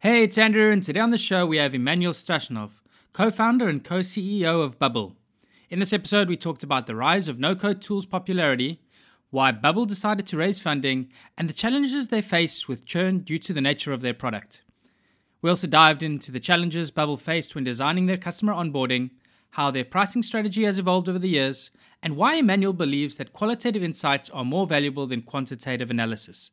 Hey, it's Andrew, and today on the show we have Emmanuel Straschnov, co founder and co CEO of Bubble. In this episode, we talked about the rise of no code tools' popularity, why Bubble decided to raise funding, and the challenges they face with churn due to the nature of their product. We also dived into the challenges Bubble faced when designing their customer onboarding, how their pricing strategy has evolved over the years, and why Emmanuel believes that qualitative insights are more valuable than quantitative analysis.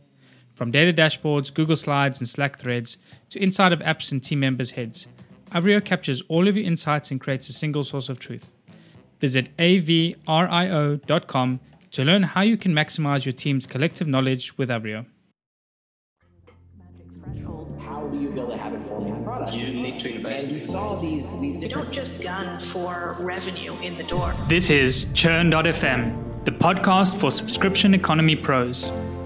From data dashboards, Google Slides, and Slack threads to inside of apps and team members' heads, Avrio captures all of your insights and creates a single source of truth. Visit avrio.com to learn how you can maximize your team's collective knowledge with Avrio. How do you build a habit forming product? You need to invest. And we saw these these You don't just gun for revenue in the door. This is Churn.fm, the podcast for subscription economy pros.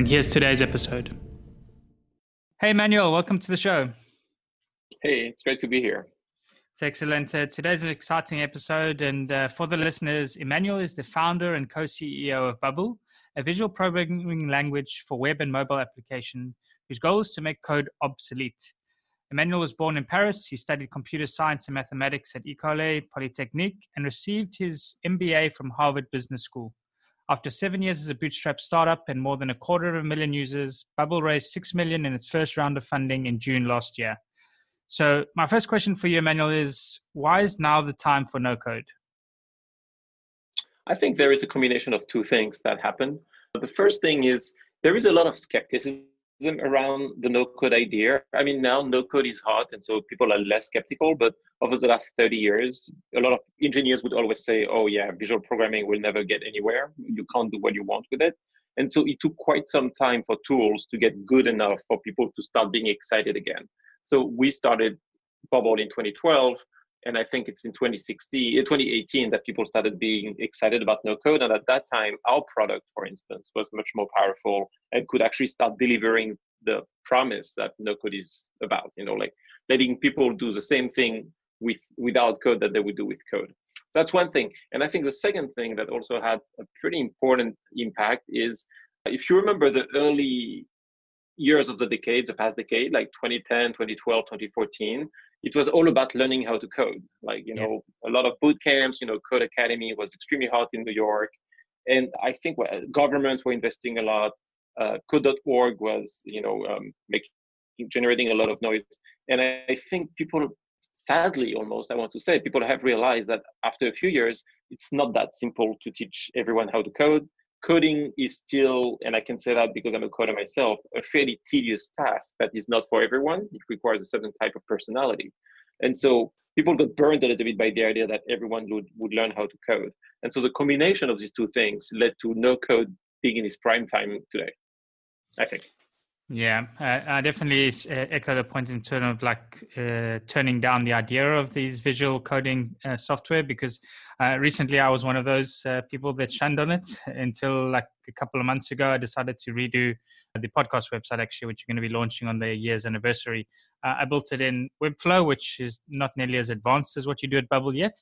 and here's today's episode. Hey, Manuel, welcome to the show. Hey, it's great to be here. It's excellent. Uh, today's an exciting episode. And uh, for the listeners, Emmanuel is the founder and co CEO of Bubble, a visual programming language for web and mobile application whose goal is to make code obsolete. Emmanuel was born in Paris. He studied computer science and mathematics at École Polytechnique and received his MBA from Harvard Business School. After seven years as a bootstrap startup and more than a quarter of a million users, Bubble raised six million in its first round of funding in June last year. So, my first question for you, Emmanuel, is why is now the time for no code? I think there is a combination of two things that happen. The first thing is there is a lot of skepticism around the no code idea. I mean, now no code is hot, and so people are less skeptical. But over the last 30 years, a lot of engineers would always say, oh, yeah, visual programming will never get anywhere. You can't do what you want with it. And so it took quite some time for tools to get good enough for people to start being excited again. So we started Bubble in 2012, and I think it's in 2016, uh, 2018 that people started being excited about no code. And at that time, our product, for instance, was much more powerful and could actually start delivering the promise that no code is about. You know, like letting people do the same thing with without code that they would do with code. So that's one thing. And I think the second thing that also had a pretty important impact is if you remember the early years of the decade, the past decade, like 2010, 2012, 2014, it was all about learning how to code. Like, you know, a lot of boot camps, you know, Codecademy was extremely hot in New York. And I think governments were investing a lot. Uh, code.org was, you know, um, making, generating a lot of noise. And I, I think people, sadly almost, I want to say, people have realized that after a few years, it's not that simple to teach everyone how to code coding is still, and I can say that because I'm a coder myself, a fairly tedious task that is not for everyone. It requires a certain type of personality. And so people got burned a little bit by the idea that everyone would, would learn how to code. And so the combination of these two things led to no code being in its prime time today, I think. Yeah, I, I definitely echo the point in terms of like uh, turning down the idea of these visual coding uh, software because uh, recently I was one of those uh, people that shunned on it until like a couple of months ago. I decided to redo the podcast website actually, which we're going to be launching on the year's anniversary. Uh, I built it in Webflow, which is not nearly as advanced as what you do at Bubble yet.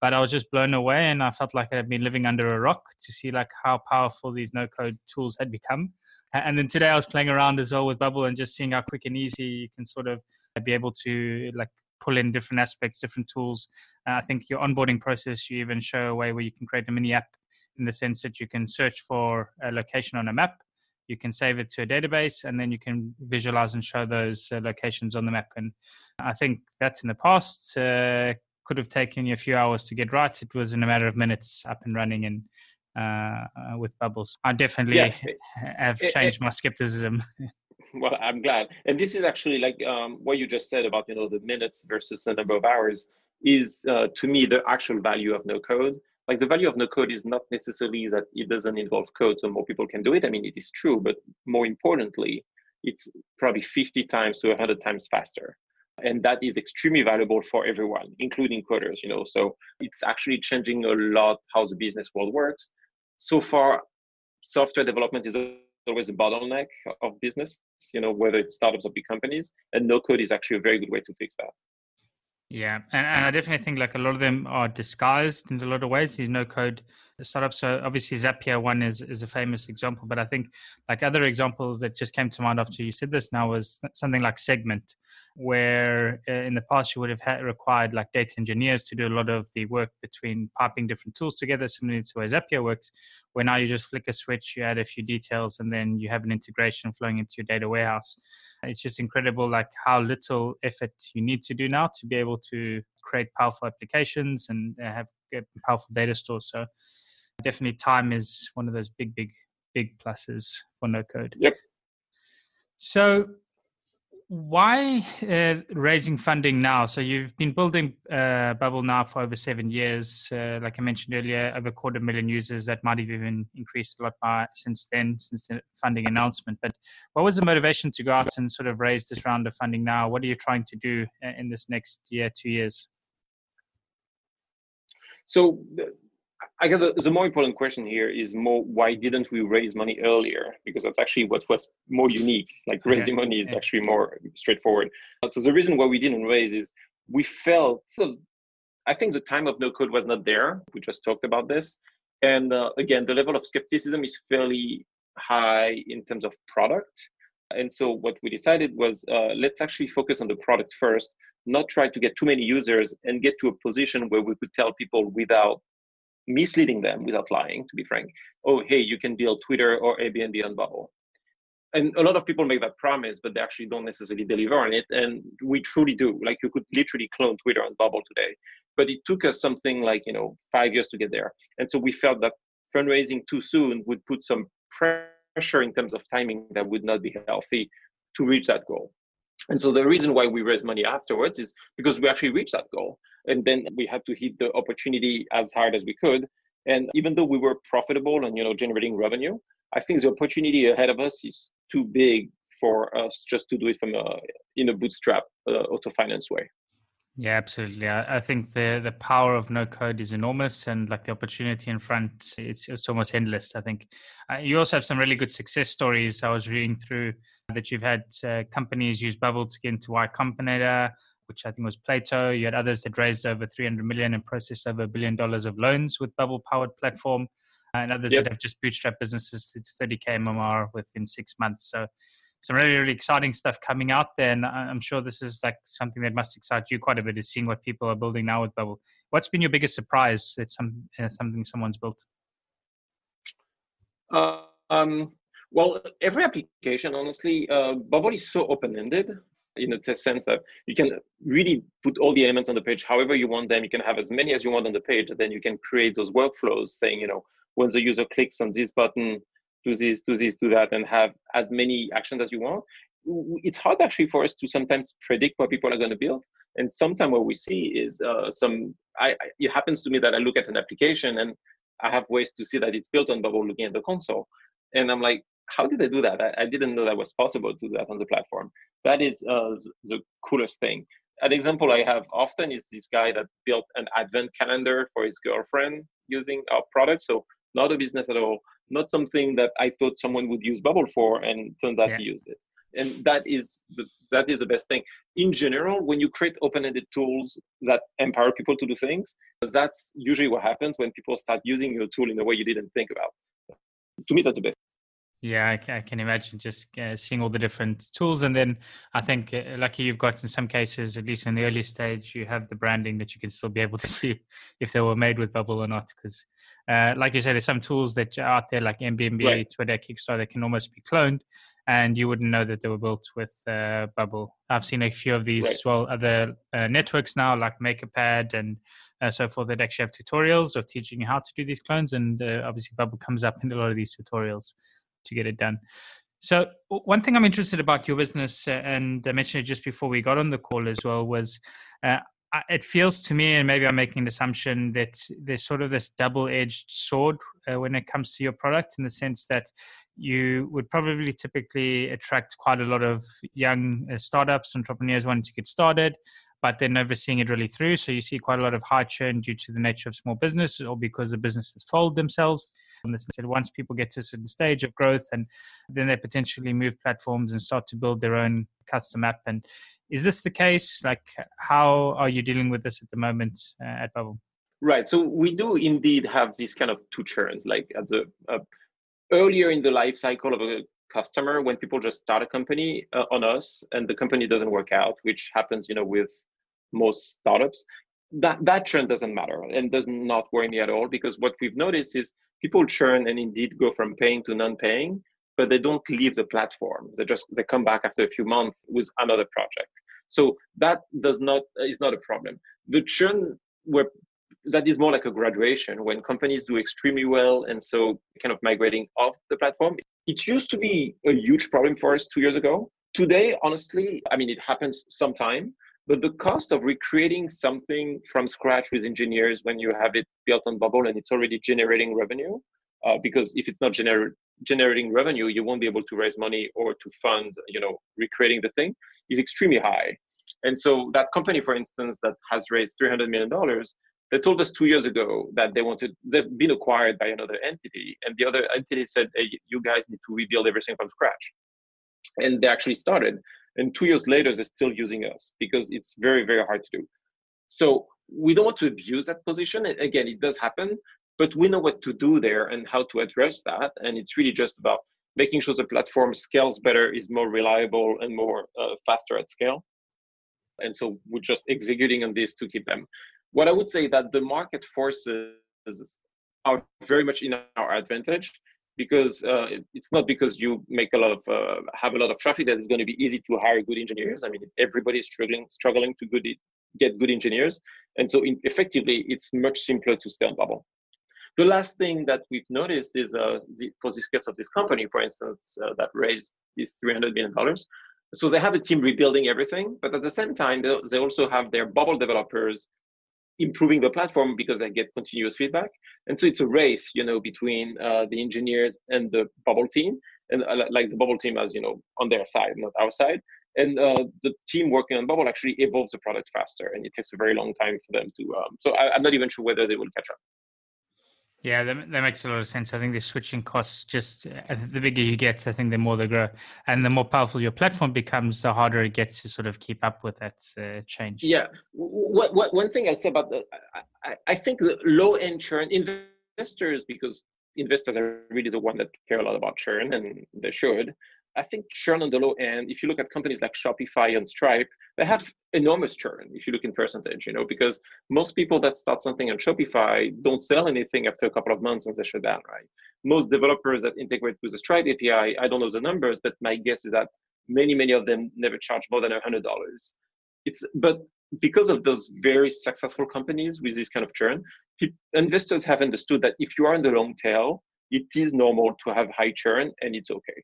But I was just blown away, and I felt like I had been living under a rock to see like how powerful these no-code tools had become. And then today I was playing around as well with Bubble and just seeing how quick and easy you can sort of be able to like pull in different aspects, different tools. Uh, I think your onboarding process, you even show a way where you can create a mini app in the sense that you can search for a location on a map, you can save it to a database, and then you can visualize and show those uh, locations on the map. And I think that's in the past. Uh, could have taken you a few hours to get right, it was in a matter of minutes up and running and uh, uh, with bubbles. I definitely Yeah. have changed my skepticism. well i'm glad and this is actually like um, what you just said about you know the minutes versus the number of hours is uh, to me the actual value of no code like the value of no code is not necessarily that it doesn't involve code so more people can do it i mean it is true but more importantly it's probably 50 times to 100 times faster and that is extremely valuable for everyone including coders you know so it's actually changing a lot how the business world works so far software development is always a bottleneck of business, you know, whether it's startups or big companies. And no code is actually a very good way to fix that. Yeah, and, and I definitely think like a lot of them are disguised in a lot of ways. These no code startups. So obviously Zapier one is is a famous example, but I think like other examples that just came to mind after you said this now was something like Segment, where uh, in the past you would have had required like data engineers to do a lot of the work between piping different tools together, similar to where Zapier works. Where now you just flick a switch, you add a few details, and then you have an integration flowing into your data warehouse it's just incredible like how little effort you need to do now to be able to create powerful applications and uh, have powerful data stores so definitely time is one of those big big big pluses for no code Yep. so why uh, raising funding now? So you've been building uh, Bubble now for over seven years. Uh, like I mentioned earlier, over a quarter million users. That might have even increased a lot by since then, since the funding announcement. But what was the motivation to go out and sort of raise this round of funding now? What are you trying to do uh, in this next year, two years? So I guess the, the more important question here is more why didn't we raise money earlier? Because that's actually what was more unique. Like raising money is Yeah. actually more straightforward. So the reason why we didn't raise is we felt so I think the time of no code was not there. We just talked about this. And uh, again, the level of skepticism is fairly high in terms of product. And so what we decided was uh, let's actually focus on the product first, not try to get too many users and get to a position where we could tell people without misleading them, without lying, to be frank, oh, hey, you can deal Twitter or Airbnb on Bubble. And a lot of people make that promise, but they actually don't necessarily deliver on it. And we truly do. Like you could literally clone Twitter on Bubble today. But it took us something like, you know, five years to get there. And so we felt that fundraising too soon would put some pressure in terms of timing that would not be healthy to reach that goal. And so the reason why we raised money afterwards is because we actually reached that goal. And then we had to hit the opportunity as hard as we could. And even though we were profitable and you know generating revenue, I think the opportunity ahead of us is too big for us just to do it from a in a bootstrap uh, auto finance way. Yeah, absolutely. I, I think the the power of no code is enormous, and like the opportunity in front, it's it's almost endless. I think uh, you also have some really good success stories. I was reading through that you've had uh, companies use Bubble to get into Y Combinator, which I think was Plato. You had others that raised over 300 million and processed over a billion dollars of loans with Bubble powered platform, and others Yep. that have just bootstrapped businesses to 30k MMR within six months. So some really really exciting stuff coming out there and i'm sure this is like something that must excite you quite a bit is seeing what people are building now with bubble what's been your biggest surprise that some uh, something someone's built Uh, um, well, every application, honestly, uh, Bubble is so open-ended in the sense that you can really put all the elements on the page however you want them. You can have as many as you want on the page, and then you can create those workflows saying, you know, when the user clicks on this button, do this, do this, do that, and have as many actions as you want. It's hard actually for us to sometimes predict what people are going to build. And sometimes what we see is uh, some. I, I- it happens to me that I look at an application and I have ways to see that it's built on Bubble looking at the console. And I'm like, how did they do that? I, I didn't know that was possible to do that on the platform. That is uh, the coolest thing. An example I have often is this guy that built an advent calendar for his girlfriend using our product. So not a business at all, not something that I thought someone would use Bubble for, and turns out Yeah. he used it. And that is the that is the best thing. In general, when you create open-ended tools that empower people to do things, that's usually what happens when people start using your tool in a way you didn't think about. To me, that's the best. Yeah i, I can imagine just uh, seeing all the different tools and then i think uh, lucky you've got in some cases at least in the early stage you have the branding that you can still be able to see if they were made with bubble or not because uh, like you said there's some tools that are out there like Airbnb Right. twitter kickstarter that can almost be cloned and you wouldn't know that they were built with uh, Bubble. I've seen a few of these Right. as well, other uh, networks now like MakerPad and uh, so forth that actually have tutorials of teaching you how to do these clones, and uh, obviously Bubble comes up in a lot of these tutorials to get it done. So one thing I'm interested about your business, uh, and I mentioned it just before we got on the call as well, was uh, it feels to me, and maybe I'm making an assumption that there's sort of this double-edged sword uh, when it comes to your product, in the sense that you would probably typically attract quite a lot of young uh, startups, entrepreneurs wanting to get started, but they're never seeing it really through. So you see quite a lot of high churn due to the nature of small businesses or because the businesses fold themselves. And this said, once people get to a certain stage of growth, and then they potentially move platforms and start to build their own custom app. And is this the case? Like, how are you dealing with this at the moment uh, at Bubble? Right. So we do indeed have these kind of two churns, like at the uh, earlier in the life cycle of a customer when people just start a company uh, on us and the company doesn't work out, which happens, you know, with most startups. That that churn doesn't matter and does not worry me at all because what we've noticed is people churn and indeed go from paying to non-paying, but they don't leave the platform. They just they come back after a few months with another project. So that does not is not a problem. The churn where that is more like a graduation when companies do extremely well and so kind of migrating off the platform. It used to be a huge problem for us two years ago. Today, honestly, I mean, it happens sometime, but the cost of recreating something from scratch with engineers when you have it built on Bubble and it's already generating revenue, uh, because if it's not gener- generating revenue, you won't be able to raise money or to fund, you know, recreating the thing is extremely high. And so that company, for instance, that has raised $300 million, they told us two years ago that they wanted, they've been acquired by another entity. And the other entity said, hey, you guys need to rebuild everything from scratch. And they actually started. And two years later, they're still using us because it's very, very hard to do. So we don't want to abuse that position. Again, it does happen, but we know what to do there and how to address that. And it's really just about making sure the platform scales better, is more reliable, and more uh, faster at scale. And so we're just executing on this to keep them. What I would say that the market forces are very much in our advantage because uh, it's not because you make a lot of uh, have a lot of traffic that it's going to be easy to hire good engineers. I mean, everybody is struggling struggling to good get good engineers, and so in, effectively, it's much simpler to stay on Bubble. The last thing that we've noticed is uh, the, for this case of this company, for instance, uh, that raised these three hundred million dollars. So they have a team rebuilding everything, but at the same time, they, they also have their Bubble developers improving the platform because I get continuous feedback. And so it's a race, you know, between uh, the engineers and the bubble team, and uh, like the bubble team as you know on their side, not our side. And uh, the team working on bubble actually evolves the product faster, and it takes a very long time for them to. Um, so I, I'm not even sure whether they will catch up. Yeah, that, that makes a lot of sense. I think the switching costs just uh, the bigger you get, I think the more they grow, and the more powerful your platform becomes, the harder it gets to sort of keep up with that uh, change. Yeah. What, what one thing I'll say about the, I, I think the low end churn investors because investors are really the one that care a lot about churn and they should. I think churn on the low end, if you look at companies like Shopify and Stripe, they have enormous churn if you look in percentage, you know, because most people that start something on Shopify don't sell anything after a couple of months and they shut down, right? Most developers that integrate with the Stripe API, I don't know the numbers, but my guess is that many, many of them never charge more than a hundred dollars. It's but because of those very successful companies with this kind of churn, investors have understood that if you are in the long tail, it is normal to have high churn and it's okay.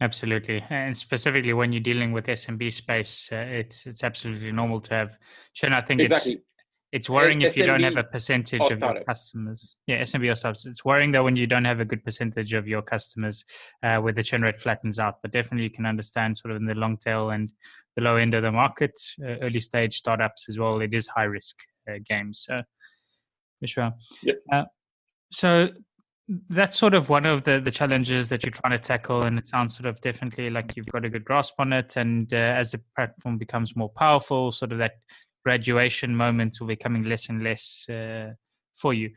Absolutely, and specifically when you're dealing with SMB space, uh, it's it's absolutely normal to have churn. I think exactly. it's it's worrying if you don't have a percentage of your customers. Yeah, SMB or subs. It's worrying though when you don't have a good percentage of your customers uh, where the churn rate flattens out. But definitely you can understand sort of in the long tail and the low end of the market, uh, early stage startups as well. It is high risk uh, games. So for sure. Yep. Uh, so that's sort of one of the the challenges that you're trying to tackle and it sounds sort of definitely like you've got a good grasp on it and uh, as the platform becomes more powerful sort of that graduation moment will be coming less and less uh, for you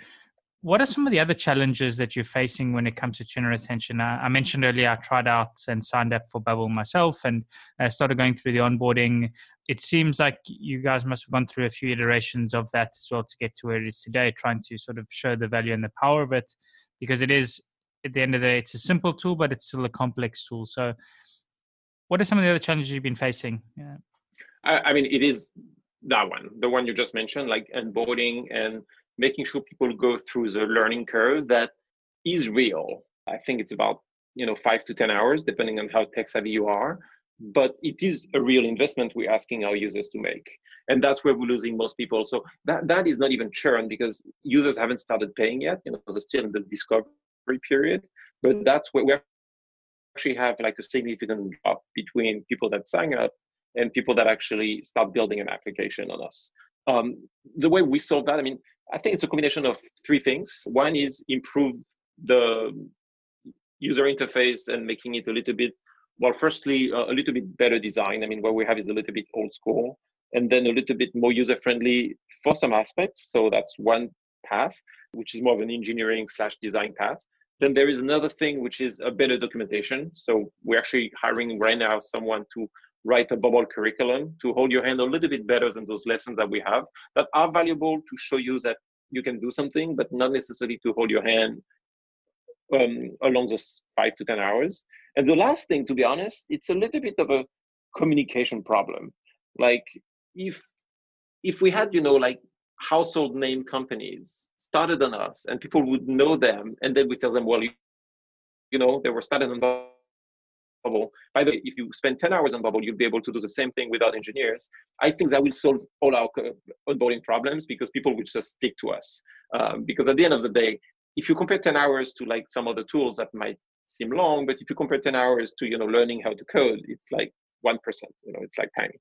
what are some of the other challenges that you're facing when it comes to tuner retention? I, I mentioned earlier I tried out and signed up for Bubble myself and I started going through the onboarding. It seems like you guys must have gone through a few iterations of that as well to get to where it is today, trying to sort of show the value and the power of it because it is at the end of the day, it's a simple tool, but it's still a complex tool. So, what are some of the other challenges you've been facing? Yeah. I, I mean, it is that one, the one you just mentioned, like onboarding and making sure people go through the learning curve that is real. I think it's about you know five to ten hours, depending on how tech savvy you are. But it is a real investment we're asking our users to make, and that's where we're losing most people. So that that is not even churn because users haven't started paying yet. You know, they're still in the discovery period. But that's where we actually have like a significant drop between people that sign up and people that actually start building an application on us. Um, the way we solve that, I mean, I think it's a combination of three things. One is improve the user interface and making it a little bit, well, firstly, uh, a little bit better design. I mean, what we have is a little bit old school and then a little bit more user friendly for some aspects. So that's one path, which is more of an engineering slash design path. Then there is another thing, which is a better documentation. So we're actually hiring right now someone to write a bubble curriculum to hold your hand a little bit better than those lessons that we have that are valuable to show you that you can do something, but not necessarily to hold your hand um, along those five to 10 hours. And the last thing, to be honest, it's a little bit of a communication problem. Like if if we had, you know, like household name companies started on us and people would know them and then we tell them, well, you, you know, they were started on Bubble. By the way, if you spend 10 hours on Bubble, you'll be able to do the same thing without engineers. I think that will solve all our onboarding problems because people will just stick to us. Um, because at the end of the day, if you compare 10 hours to like some other tools that might seem long, but if you compare 10 hours to, you know, learning how to code, it's like 1%, you know, it's like tiny.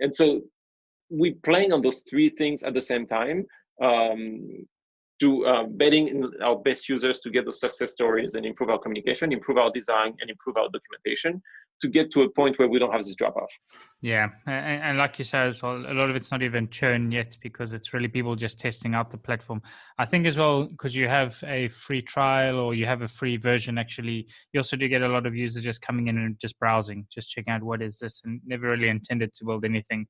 And so we playing on those three things at the same time um, to uh, betting in our best users to get those success stories and improve our communication, improve our design, and improve our documentation to get to a point where we don't have this drop off. Yeah, and, and, like you said well, a lot of it's not even churn yet because it's really people just testing out the platform. I think as well because you have a free trial or you have a free version. Actually, you also do get a lot of users just coming in and just browsing, just checking out what is this, and never really intended to build anything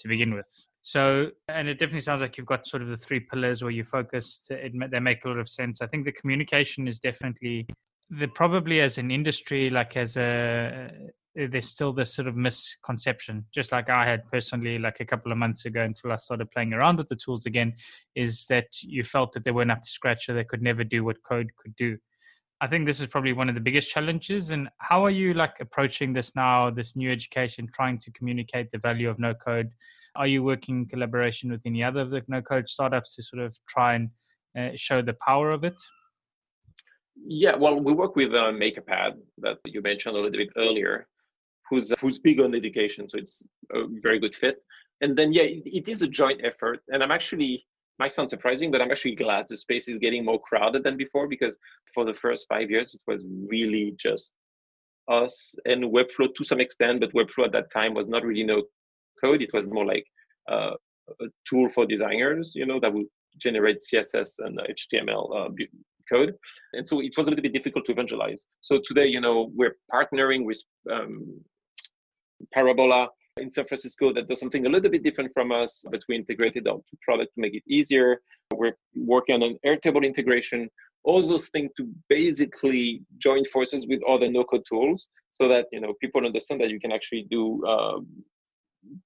to begin with. So, and it definitely sounds like you've got sort of the three pillars where you focus. They make a lot of sense. I think the communication is definitely the probably as an industry, like as a uh, there's still this sort of misconception, just like I had personally, like a couple of months ago, until I started playing around with the tools again, is that you felt that they weren't up to scratch or they could never do what code could do. I think this is probably one of the biggest challenges. And how are you like approaching this now, this new education, trying to communicate the value of no code? Are you working in collaboration with any other of the no code startups to sort of try and uh, show the power of it? Yeah, well, we work with uh, MakerPad that you mentioned a little bit earlier, who's who's big on education, so it's a very good fit. And then yeah, it, it is a joint effort, and I'm actually might sound surprising, but I'm actually glad the space is getting more crowded than before because for the first five years it was really just us and Webflow to some extent, but Webflow at that time was not really no code. It was more like uh, a tool for designers, you know, that would generate CSS and HTML uh, code. And so it was a little bit difficult to evangelize. So today, you know, we're partnering with um, Parabola in San Francisco that does something a little bit different from us, but we integrated our product to make it easier. We're working on an Airtable integration, all those things to basically join forces with other no-code tools so that you know people understand that you can actually do um,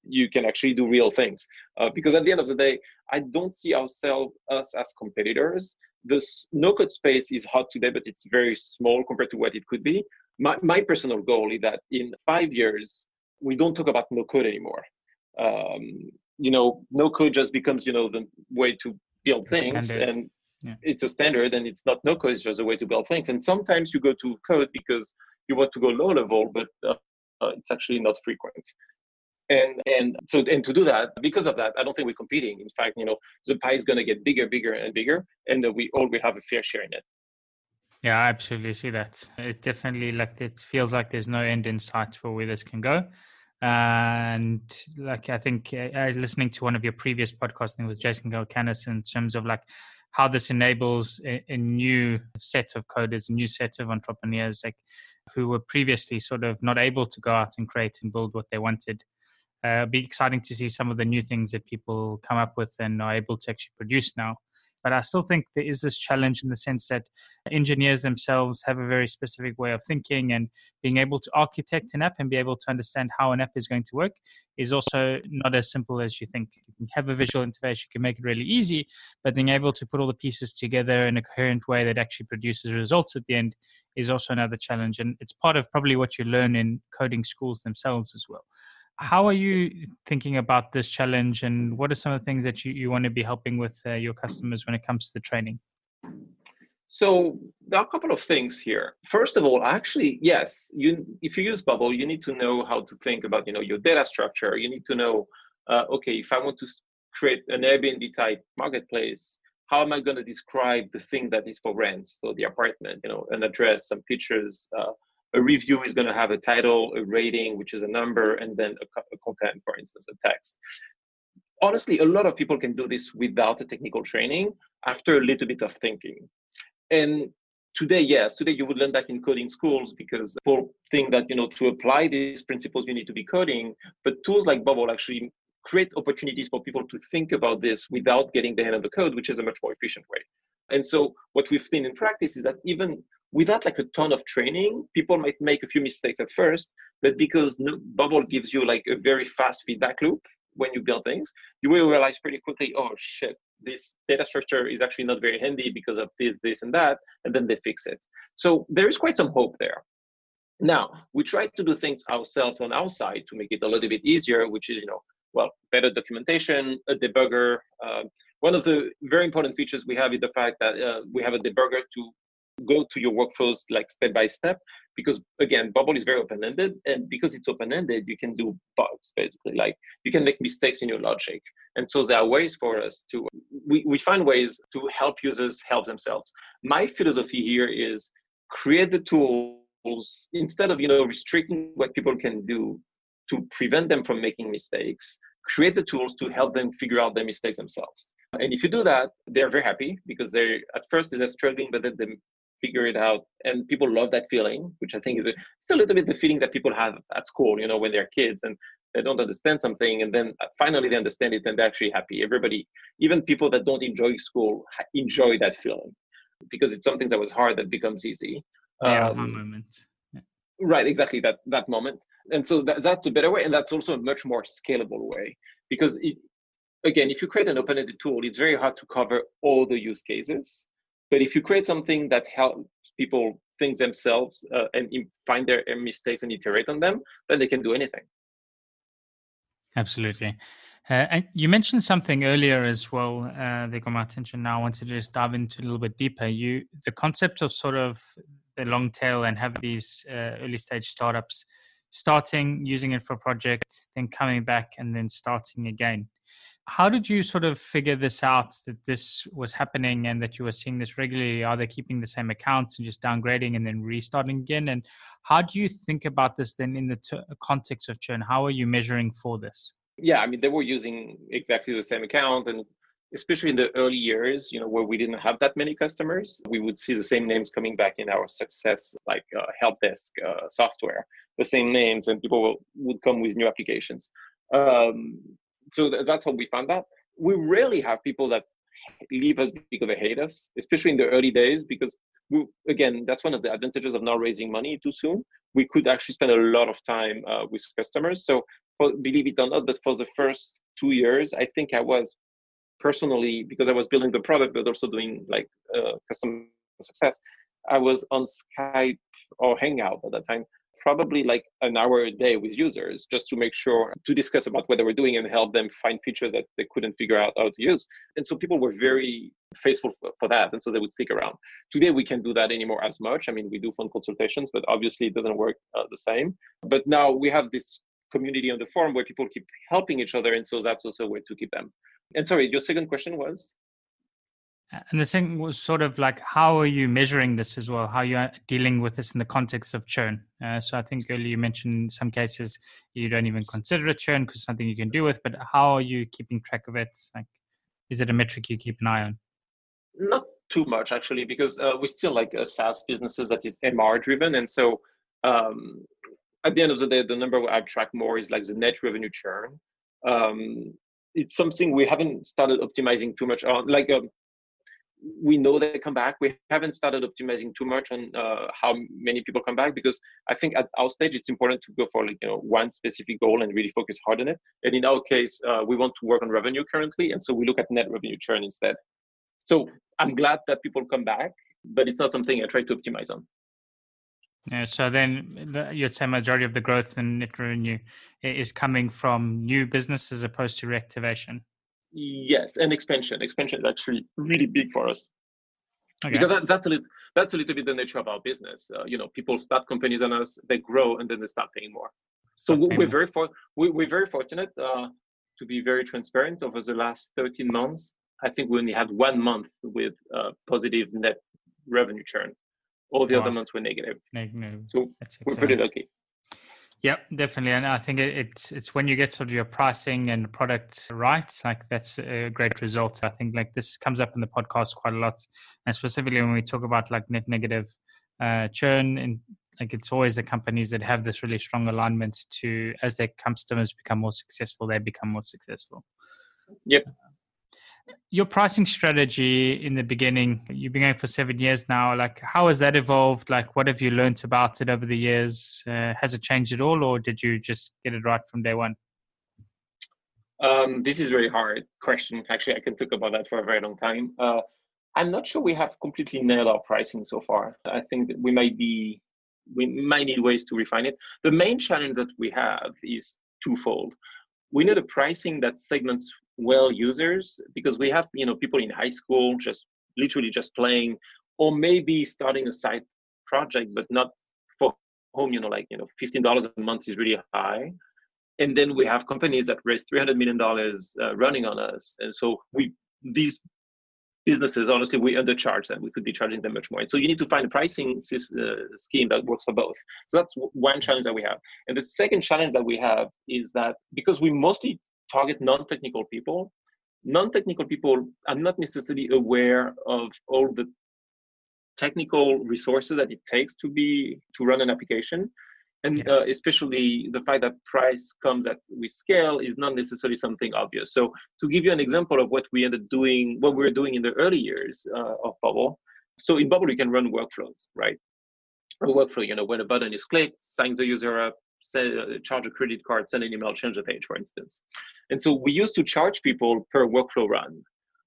you can actually do real things. Uh, because at the end of the day, I don't see ourselves us as competitors. This no-code space is hot today, but it's very small compared to what it could be. My, my personal goal is that in five years, we don't talk about no code anymore. Um, you know, no code just becomes you know the way to build things, standard. and yeah. it's a standard, and it's not no code; it's just a way to build things. And sometimes you go to code because you want to go low level, but uh, uh, it's actually not frequent. And and so and to do that, because of that, I don't think we're competing. In fact, you know, the pie is going to get bigger, bigger, and bigger, and we all will have a fair share in it. Yeah, I absolutely see that. It definitely like it feels like there's no end in sight for where this can go. And like I think uh, listening to one of your previous podcasting with Jason Calacanis in terms of like how this enables a, a, new set of coders, a new set of entrepreneurs, like who were previously sort of not able to go out and create and build what they wanted. Uh, be exciting to see some of the new things that people come up with and are able to actually produce now but I still think there is this challenge in the sense that engineers themselves have a very specific way of thinking and being able to architect an app and be able to understand how an app is going to work is also not as simple as you think. You can have a visual interface, you can make it really easy, but being able to put all the pieces together in a coherent way that actually produces results at the end is also another challenge. And it's part of probably what you learn in coding schools themselves as well. How are you thinking about this challenge, and what are some of the things that you, you want to be helping with uh, your customers when it comes to the training? So there are a couple of things here. First of all, actually, yes, you if you use Bubble, you need to know how to think about you know your data structure. You need to know, uh, okay, if I want to create an Airbnb type marketplace, how am I going to describe the thing that is for rent? So the apartment, you know, an address, some pictures, uh, a review is going to have a title, a rating, which is a number, and then a, a content, for instance, a text. Honestly, a lot of people can do this without a technical training after a little bit of thinking. And today, yes, today you would learn that in coding schools because people think that you know to apply these principles you need to be coding. But tools like Bubble actually create opportunities for people to think about this without getting the hand of the code, which is a much more efficient way. And so what we've seen in practice is that even without like a ton of training, people might make a few mistakes at first, but because Bubble gives you like a very fast feedback loop when you build things, you will realize pretty quickly, oh shit, this data structure is actually not very handy because of this, this, and that, and then they fix it. So there is quite some hope there. Now, we try to do things ourselves on our side to make it a little bit easier, which is, you know, well, better documentation, a debugger. Uh, one of the very important features we have is the fact that uh, we have a debugger to go to your workflows like step by step because again bubble is very open-ended and because it's open-ended you can do bugs basically. Like you can make mistakes in your logic. And so there are ways for us to we, we find ways to help users help themselves. My philosophy here is create the tools instead of you know restricting what people can do to prevent them from making mistakes create the tools to help them figure out their mistakes themselves. And if you do that they're very happy because they're at first they're struggling but then they figure it out and people love that feeling which i think is a, it's a little bit the feeling that people have at school you know when they're kids and they don't understand something and then finally they understand it and they're actually happy. Everybody even people that don't enjoy school enjoy that feeling because it's something that was hard that becomes easy. Yeah um, moment. Yeah. right exactly that that moment. And so that, that's a better way and that's also a much more scalable way because it, again if you create an open-ended tool it's very hard to cover all the use cases but if you create something that helps people think themselves uh, and find their mistakes and iterate on them, then they can do anything. Absolutely. Uh, and you mentioned something earlier as well uh, that got my attention. Now I wanted to just dive into a little bit deeper. You, the concept of sort of the long tail and have these uh, early stage startups starting using it for a project, then coming back and then starting again. How did you sort of figure this out that this was happening and that you were seeing this regularly? Are they keeping the same accounts and just downgrading and then restarting again? And how do you think about this then in the t- context of churn? How are you measuring for this? Yeah, I mean, they were using exactly the same account and especially in the early years, you know, where we didn't have that many customers, we would see the same names coming back in our success, like uh, help desk uh, software, the same names, and people will, would come with new applications. Um, so that's how we found that. We rarely have people that leave us because they hate us, especially in the early days, because we, again, that's one of the advantages of not raising money too soon. We could actually spend a lot of time uh, with customers. So, for, believe it or not, but for the first two years, I think I was personally because I was building the product, but also doing like uh, customer success. I was on Skype or Hangout at that time probably like an hour a day with users just to make sure to discuss about what they were doing and help them find features that they couldn't figure out how to use. And so people were very faithful for, for that. And so they would stick around. Today, we can't do that anymore as much. I mean, we do phone consultations, but obviously it doesn't work uh, the same. But now we have this community on the forum where people keep helping each other. And so that's also a way to keep them. And sorry, your second question was? And the thing was sort of like, how are you measuring this as well? How you are dealing with this in the context of churn? Uh, so I think earlier you mentioned in some cases you don't even consider it churn because something you can do with. But how are you keeping track of it? Like, is it a metric you keep an eye on? Not too much actually, because uh, we still like a SaaS businesses that is MR driven, and so um, at the end of the day, the number I track more is like the net revenue churn. Um, it's something we haven't started optimizing too much on. Like um, we know they come back. We haven't started optimizing too much on uh, how many people come back because I think at our stage it's important to go for like you know one specific goal and really focus hard on it. And in our case, uh, we want to work on revenue currently, and so we look at net revenue churn instead. So I'm glad that people come back, but it's not something I try to optimize on. Yeah, so then the, you'd say majority of the growth in net revenue is coming from new business as opposed to reactivation. Yes, and expansion. Expansion is actually really big for us. Okay. Because that, that's a little that's a little bit the nature of our business. Uh, you know, people start companies on us, they grow, and then they start paying more. So we're very for, we, we're very fortunate uh, to be very transparent. Over the last 13 months, I think we only had one month with uh, positive net revenue churn. All the other months were negative. No, So that's we're pretty lucky. Yep, definitely, and I think it, it's it's when you get sort of your pricing and product right, like that's a great result. I think like this comes up in the podcast quite a lot, and specifically when we talk about like net negative uh, churn, and like it's always the companies that have this really strong alignment to as their customers become more successful, they become more successful. Yep. Your pricing strategy in the beginning, you've been going for seven years now. Like, how has that evolved? Like, what have you learned about it over the years? Uh, has it changed at all, or did you just get it right from day one? Um, this is a very hard question. Actually, I can talk about that for a very long time. Uh, I'm not sure we have completely nailed our pricing so far. I think that we might be, we might need ways to refine it. The main challenge that we have is twofold. We need a pricing that segments well users because we have, you know, people in high school just literally just playing, or maybe starting a side project, but not for whom, you know, like you know, fifteen dollars a month is really high. And then we have companies that raise 300 million dollars uh, running on us. And so we these businesses honestly we undercharge them. We could be charging them much more. And so you need to find a pricing uh, scheme that works for both. So that's one challenge that we have. And the second challenge that we have is that because we mostly target non-technical people. Non-technical people are not necessarily aware of all the technical resources that it takes to be to run an application. And Yeah. uh, especially the fact that price comes at with scale is not necessarily something obvious. So to give you an example of what we ended doing what we were doing in the early years uh, of bubble. So in bubble you can run workflows right? A workflow you know when a button is clicked signs the user up say, uh, charge a credit card send an email change the page for instance. And so we used to charge people per workflow run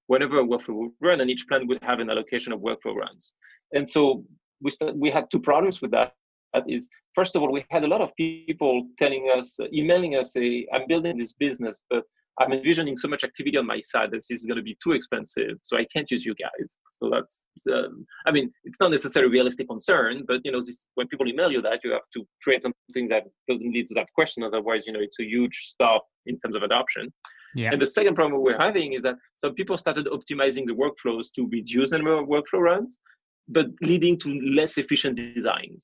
whenever a workflow would run and each plan would have an allocation of workflow runs. And so we st- we had two problems with that that is first of all we had a lot of people telling us emailing us say i'm building this business but i'm envisioning so much activity on my side that this is going to be too expensive so i can't use you guys so that's um, i mean it's not necessarily a realistic concern but you know this, when people email you that you have to create something that doesn't lead to that question otherwise you know it's a huge stop in terms of adoption Yeah. and the second problem we're having is that some people started optimizing the workflows to reduce the number of workflow runs, but leading to less efficient designs.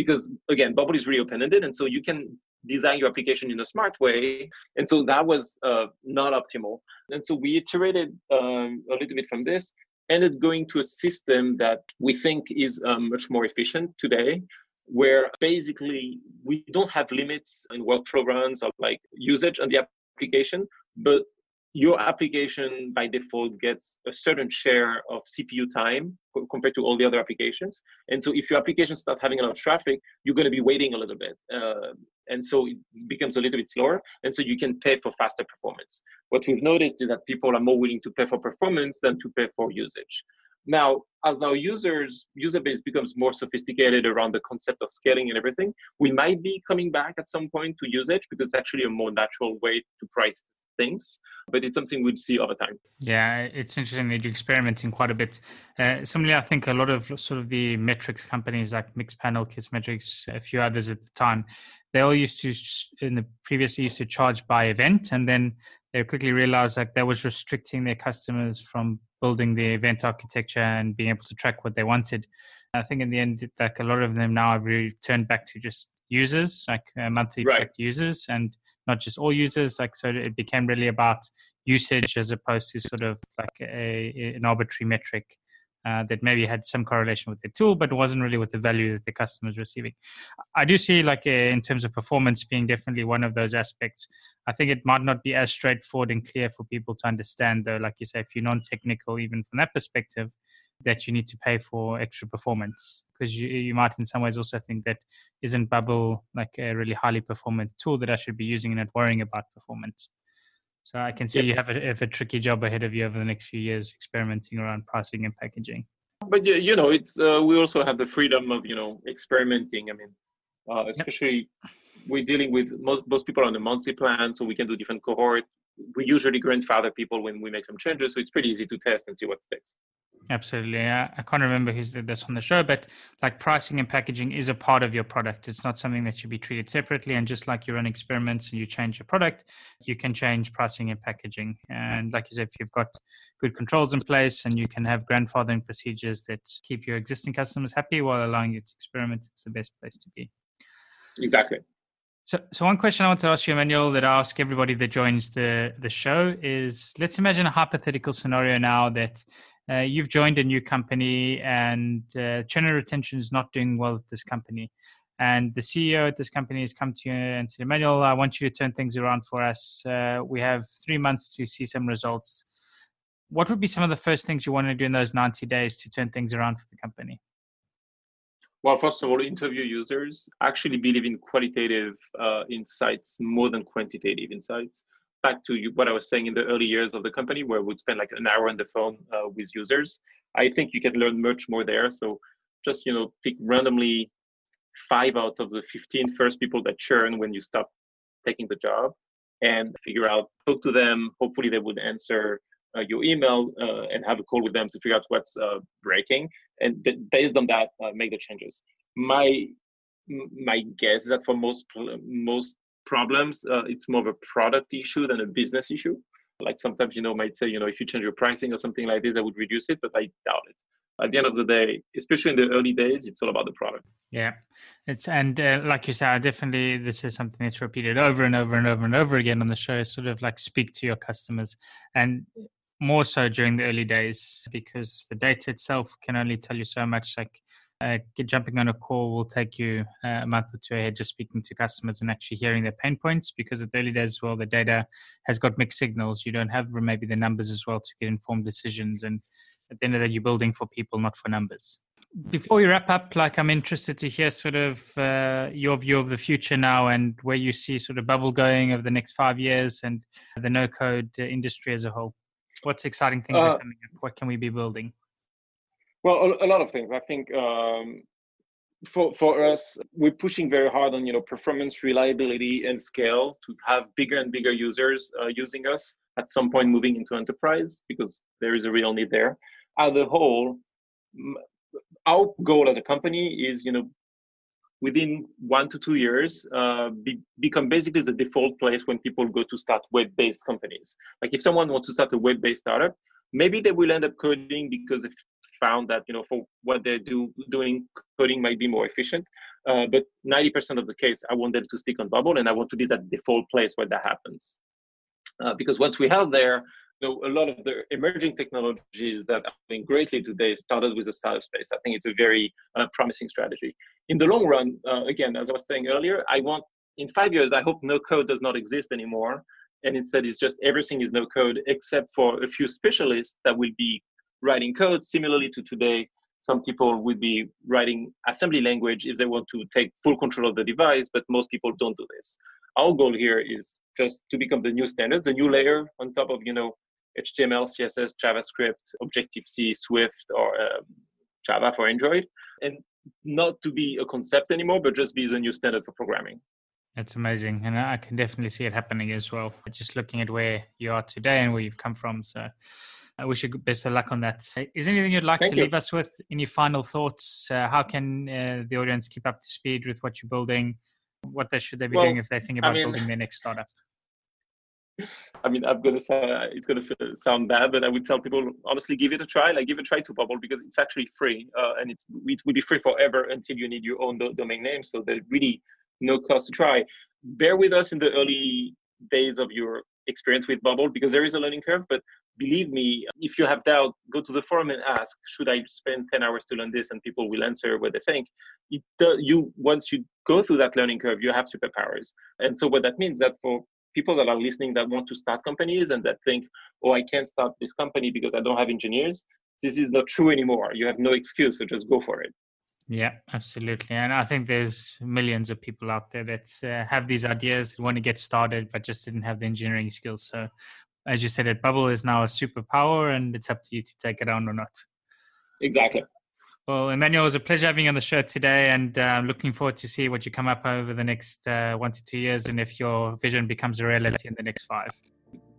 Because again, Bubble is really open-ended, and so you can design your application in a smart way. And so that was uh, not optimal. And so we iterated um, a little bit from this, ended going to a system that we think is um, much more efficient today, where basically we don't have limits in workflow runs or like usage on the application, but your application by default gets a certain share of CPU time compared to all the other applications. And so if your application starts having a lot of traffic, you're going to be waiting a little bit. Uh, and so it becomes a little bit slower. And so you can pay for faster performance. What we've noticed is that people are more willing to pay for performance than to pay for usage. Now, as our users user base becomes more sophisticated around the concept of scaling and everything, we might be coming back at some point to usage because it's actually a more natural way to price things, but it's something we'd see over time. Yeah, it's interesting that you're experimenting quite a bit. Uh, similarly, I think a lot of sort of the metrics companies like Mixpanel, Kissmetrics, a few others at the time, they all used to in the previously used to charge by event, and then they quickly realized like that was restricting their customers from building the event architecture and being able to track what they wanted. I think in the end, like a lot of them now have really turned back to just users, like uh, monthly Right. tracked users, and not just all users. Like so, it became really about usage as opposed to sort of like a, an arbitrary metric. uh, that maybe had some correlation with the tool, but wasn't really with the value that the customer is receiving. I do see, like, uh, in terms of performance, being definitely one of those aspects. I think it might not be as straightforward and clear for people to understand, though. Like you say, if you're non-technical, even from that perspective, that you need to pay for extra performance because you, you might in some ways also think that isn't bubble like a really highly performant tool that i should be using and not worrying about performance so I can see you have a, have a tricky job ahead of you over the next few years experimenting around pricing and packaging. But you know, it's uh, we also have the freedom of you know experimenting. I mean, uh, especially yep. we're dealing with most most people on a monthly plan, so we can do different cohort. We usually grandfather people when we make some changes, so it's pretty easy to test and see what sticks. Absolutely. I, I can't remember who did this on the show, but like pricing and packaging is a part of your product. It's not something that should be treated separately. And just like you run experiments and you change your product, you can change pricing and packaging. And like you said, if you've got good controls in place and you can have grandfathering procedures that keep your existing customers happy while allowing you to experiment, it's the best place to be. Exactly. So, so one question I want to ask you, Emmanuel, that I ask everybody that joins the the show is: Let's imagine a hypothetical scenario now that uh, you've joined a new company and uh, churn retention is not doing well at this company. And the CEO at this company has come to you and said, Emmanuel, I want you to turn things around for us. Uh, we have three months to see some results. What would be some of the first things you want to do in those 90 days to turn things around for the company? Well, first of all, interview users. Actually, believe in qualitative uh, insights more than quantitative insights back to what I was saying in the early years of the company, where we'd spend like an hour on the phone uh, with users. I think you can learn much more there. So just you know, pick randomly five out of the 15 first people that churn when you stop taking the job, and figure out, talk to them. Hopefully, they would answer uh, your email uh, and have a call with them to figure out what's uh, breaking, and th- based on that, uh, make the changes. My my guess is that for most most problems, uh, it's more of a product issue than a business issue. Like sometimes, you know, might say, you know, if you change your pricing or something like this, I would reduce it, but I doubt it. At the end of the day, especially in the early days, it's all about the product. Yeah, it's and uh, like you said, definitely this is something that's repeated over and over and over and over again on the show. Sort of like speak to your customers, and more so during the early days because the data itself can only tell you so much. Like uh, jumping on a call will take you uh, a month or two ahead just speaking to customers and actually hearing their pain points because at the early days as well the data has got mixed signals. You don't have maybe the numbers as well to get informed decisions and at the end of the day you're building for people not for numbers. Before we wrap up like i'm interested to hear sort of uh, your view of the future now and where you see sort of bubble going over the next five years and the no code industry as a whole. What's exciting things are uh, coming up? What can we be building well, a, lot of things. I think um, for for us, we're pushing very hard on you know performance, reliability, and scale to have bigger and bigger users uh, using us. At some point, moving into enterprise because there is a real need there. As a whole, our goal as a company is you know within one to two years uh, be, become basically the default place when people go to start web-based companies like if someone wants to start a web-based startup maybe they will end up coding because if found that you know for what they're do, doing coding might be more efficient uh, but 90% of the case i want them to stick on bubble and i want to be that default place where that happens uh, because once we have there you know, a lot of the emerging technologies that are doing greatly today started with the startup space. I think it's a very uh, promising strategy. In the long run, uh, again, as I was saying earlier, I want in five years, I hope no code does not exist anymore. And instead, it's just everything is no code except for a few specialists that will be writing code. Similarly to today, some people would be writing assembly language if they want to take full control of the device, but most people don't do this. Our goal here is just to become the new standards, the new layer on top of you know HTML, CSS, JavaScript, Objective C, Swift, or um, Java for Android, and not to be a concept anymore, but just be the new standard for programming. That's amazing, and I can definitely see it happening as well. Just looking at where you are today and where you've come from, so I wish you best of luck on that. Is there anything you'd like Thank to you. leave us with? Any final thoughts? Uh, how can uh, the audience keep up to speed with what you're building? What they should they be well, doing if they think about I mean, building their next startup? I mean, I'm gonna say it's gonna sound bad, but I would tell people honestly, give it a try. Like, give it a try to Bubble because it's actually free, uh, and it's it will be free forever until you need your own do- domain name. So there's really no cost to try. Bear with us in the early days of your experience with Bubble because there is a learning curve, but believe me, if you have doubt, go to the forum and ask, should I spend 10 hours to learn this? And people will answer what they think. It, you Once you go through that learning curve, you have superpowers. And so what that means that for people that are listening that want to start companies and that think, oh, I can't start this company because I don't have engineers, this is not true anymore. You have no excuse, so just go for it. Yeah, absolutely. And I think there's millions of people out there that uh, have these ideas, want to get started, but just didn't have the engineering skills. So, as you said, it Bubble is now a superpower, and it's up to you to take it on or not. Exactly. Well, Emmanuel, it was a pleasure having you on the show today, and uh, looking forward to see what you come up over the next uh, one to two years, and if your vision becomes a reality in the next five.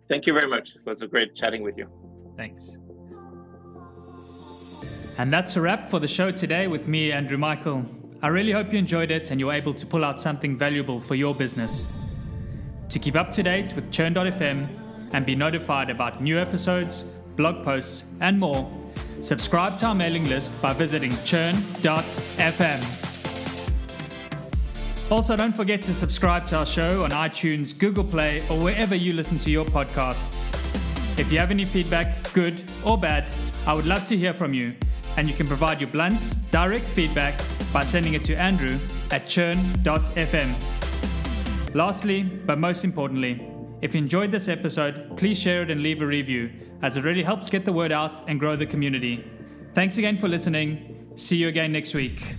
Thank you very much. It was a great chatting with you. Thanks. And that's a wrap for the show today with me, Andrew Michael. I really hope you enjoyed it and you're able to pull out something valuable for your business. To keep up to date with Churn.fm and be notified about new episodes, blog posts, and more, subscribe to our mailing list by visiting churn.fm. Also, don't forget to subscribe to our show on iTunes, Google Play, or wherever you listen to your podcasts. If you have any feedback, good or bad, I would love to hear from you and you can provide your blunt, direct feedback by sending it to Andrew at churn.fm. Lastly, but most importantly, if you enjoyed this episode, please share it and leave a review, as it really helps get the word out and grow the community. Thanks again for listening. See you again next week.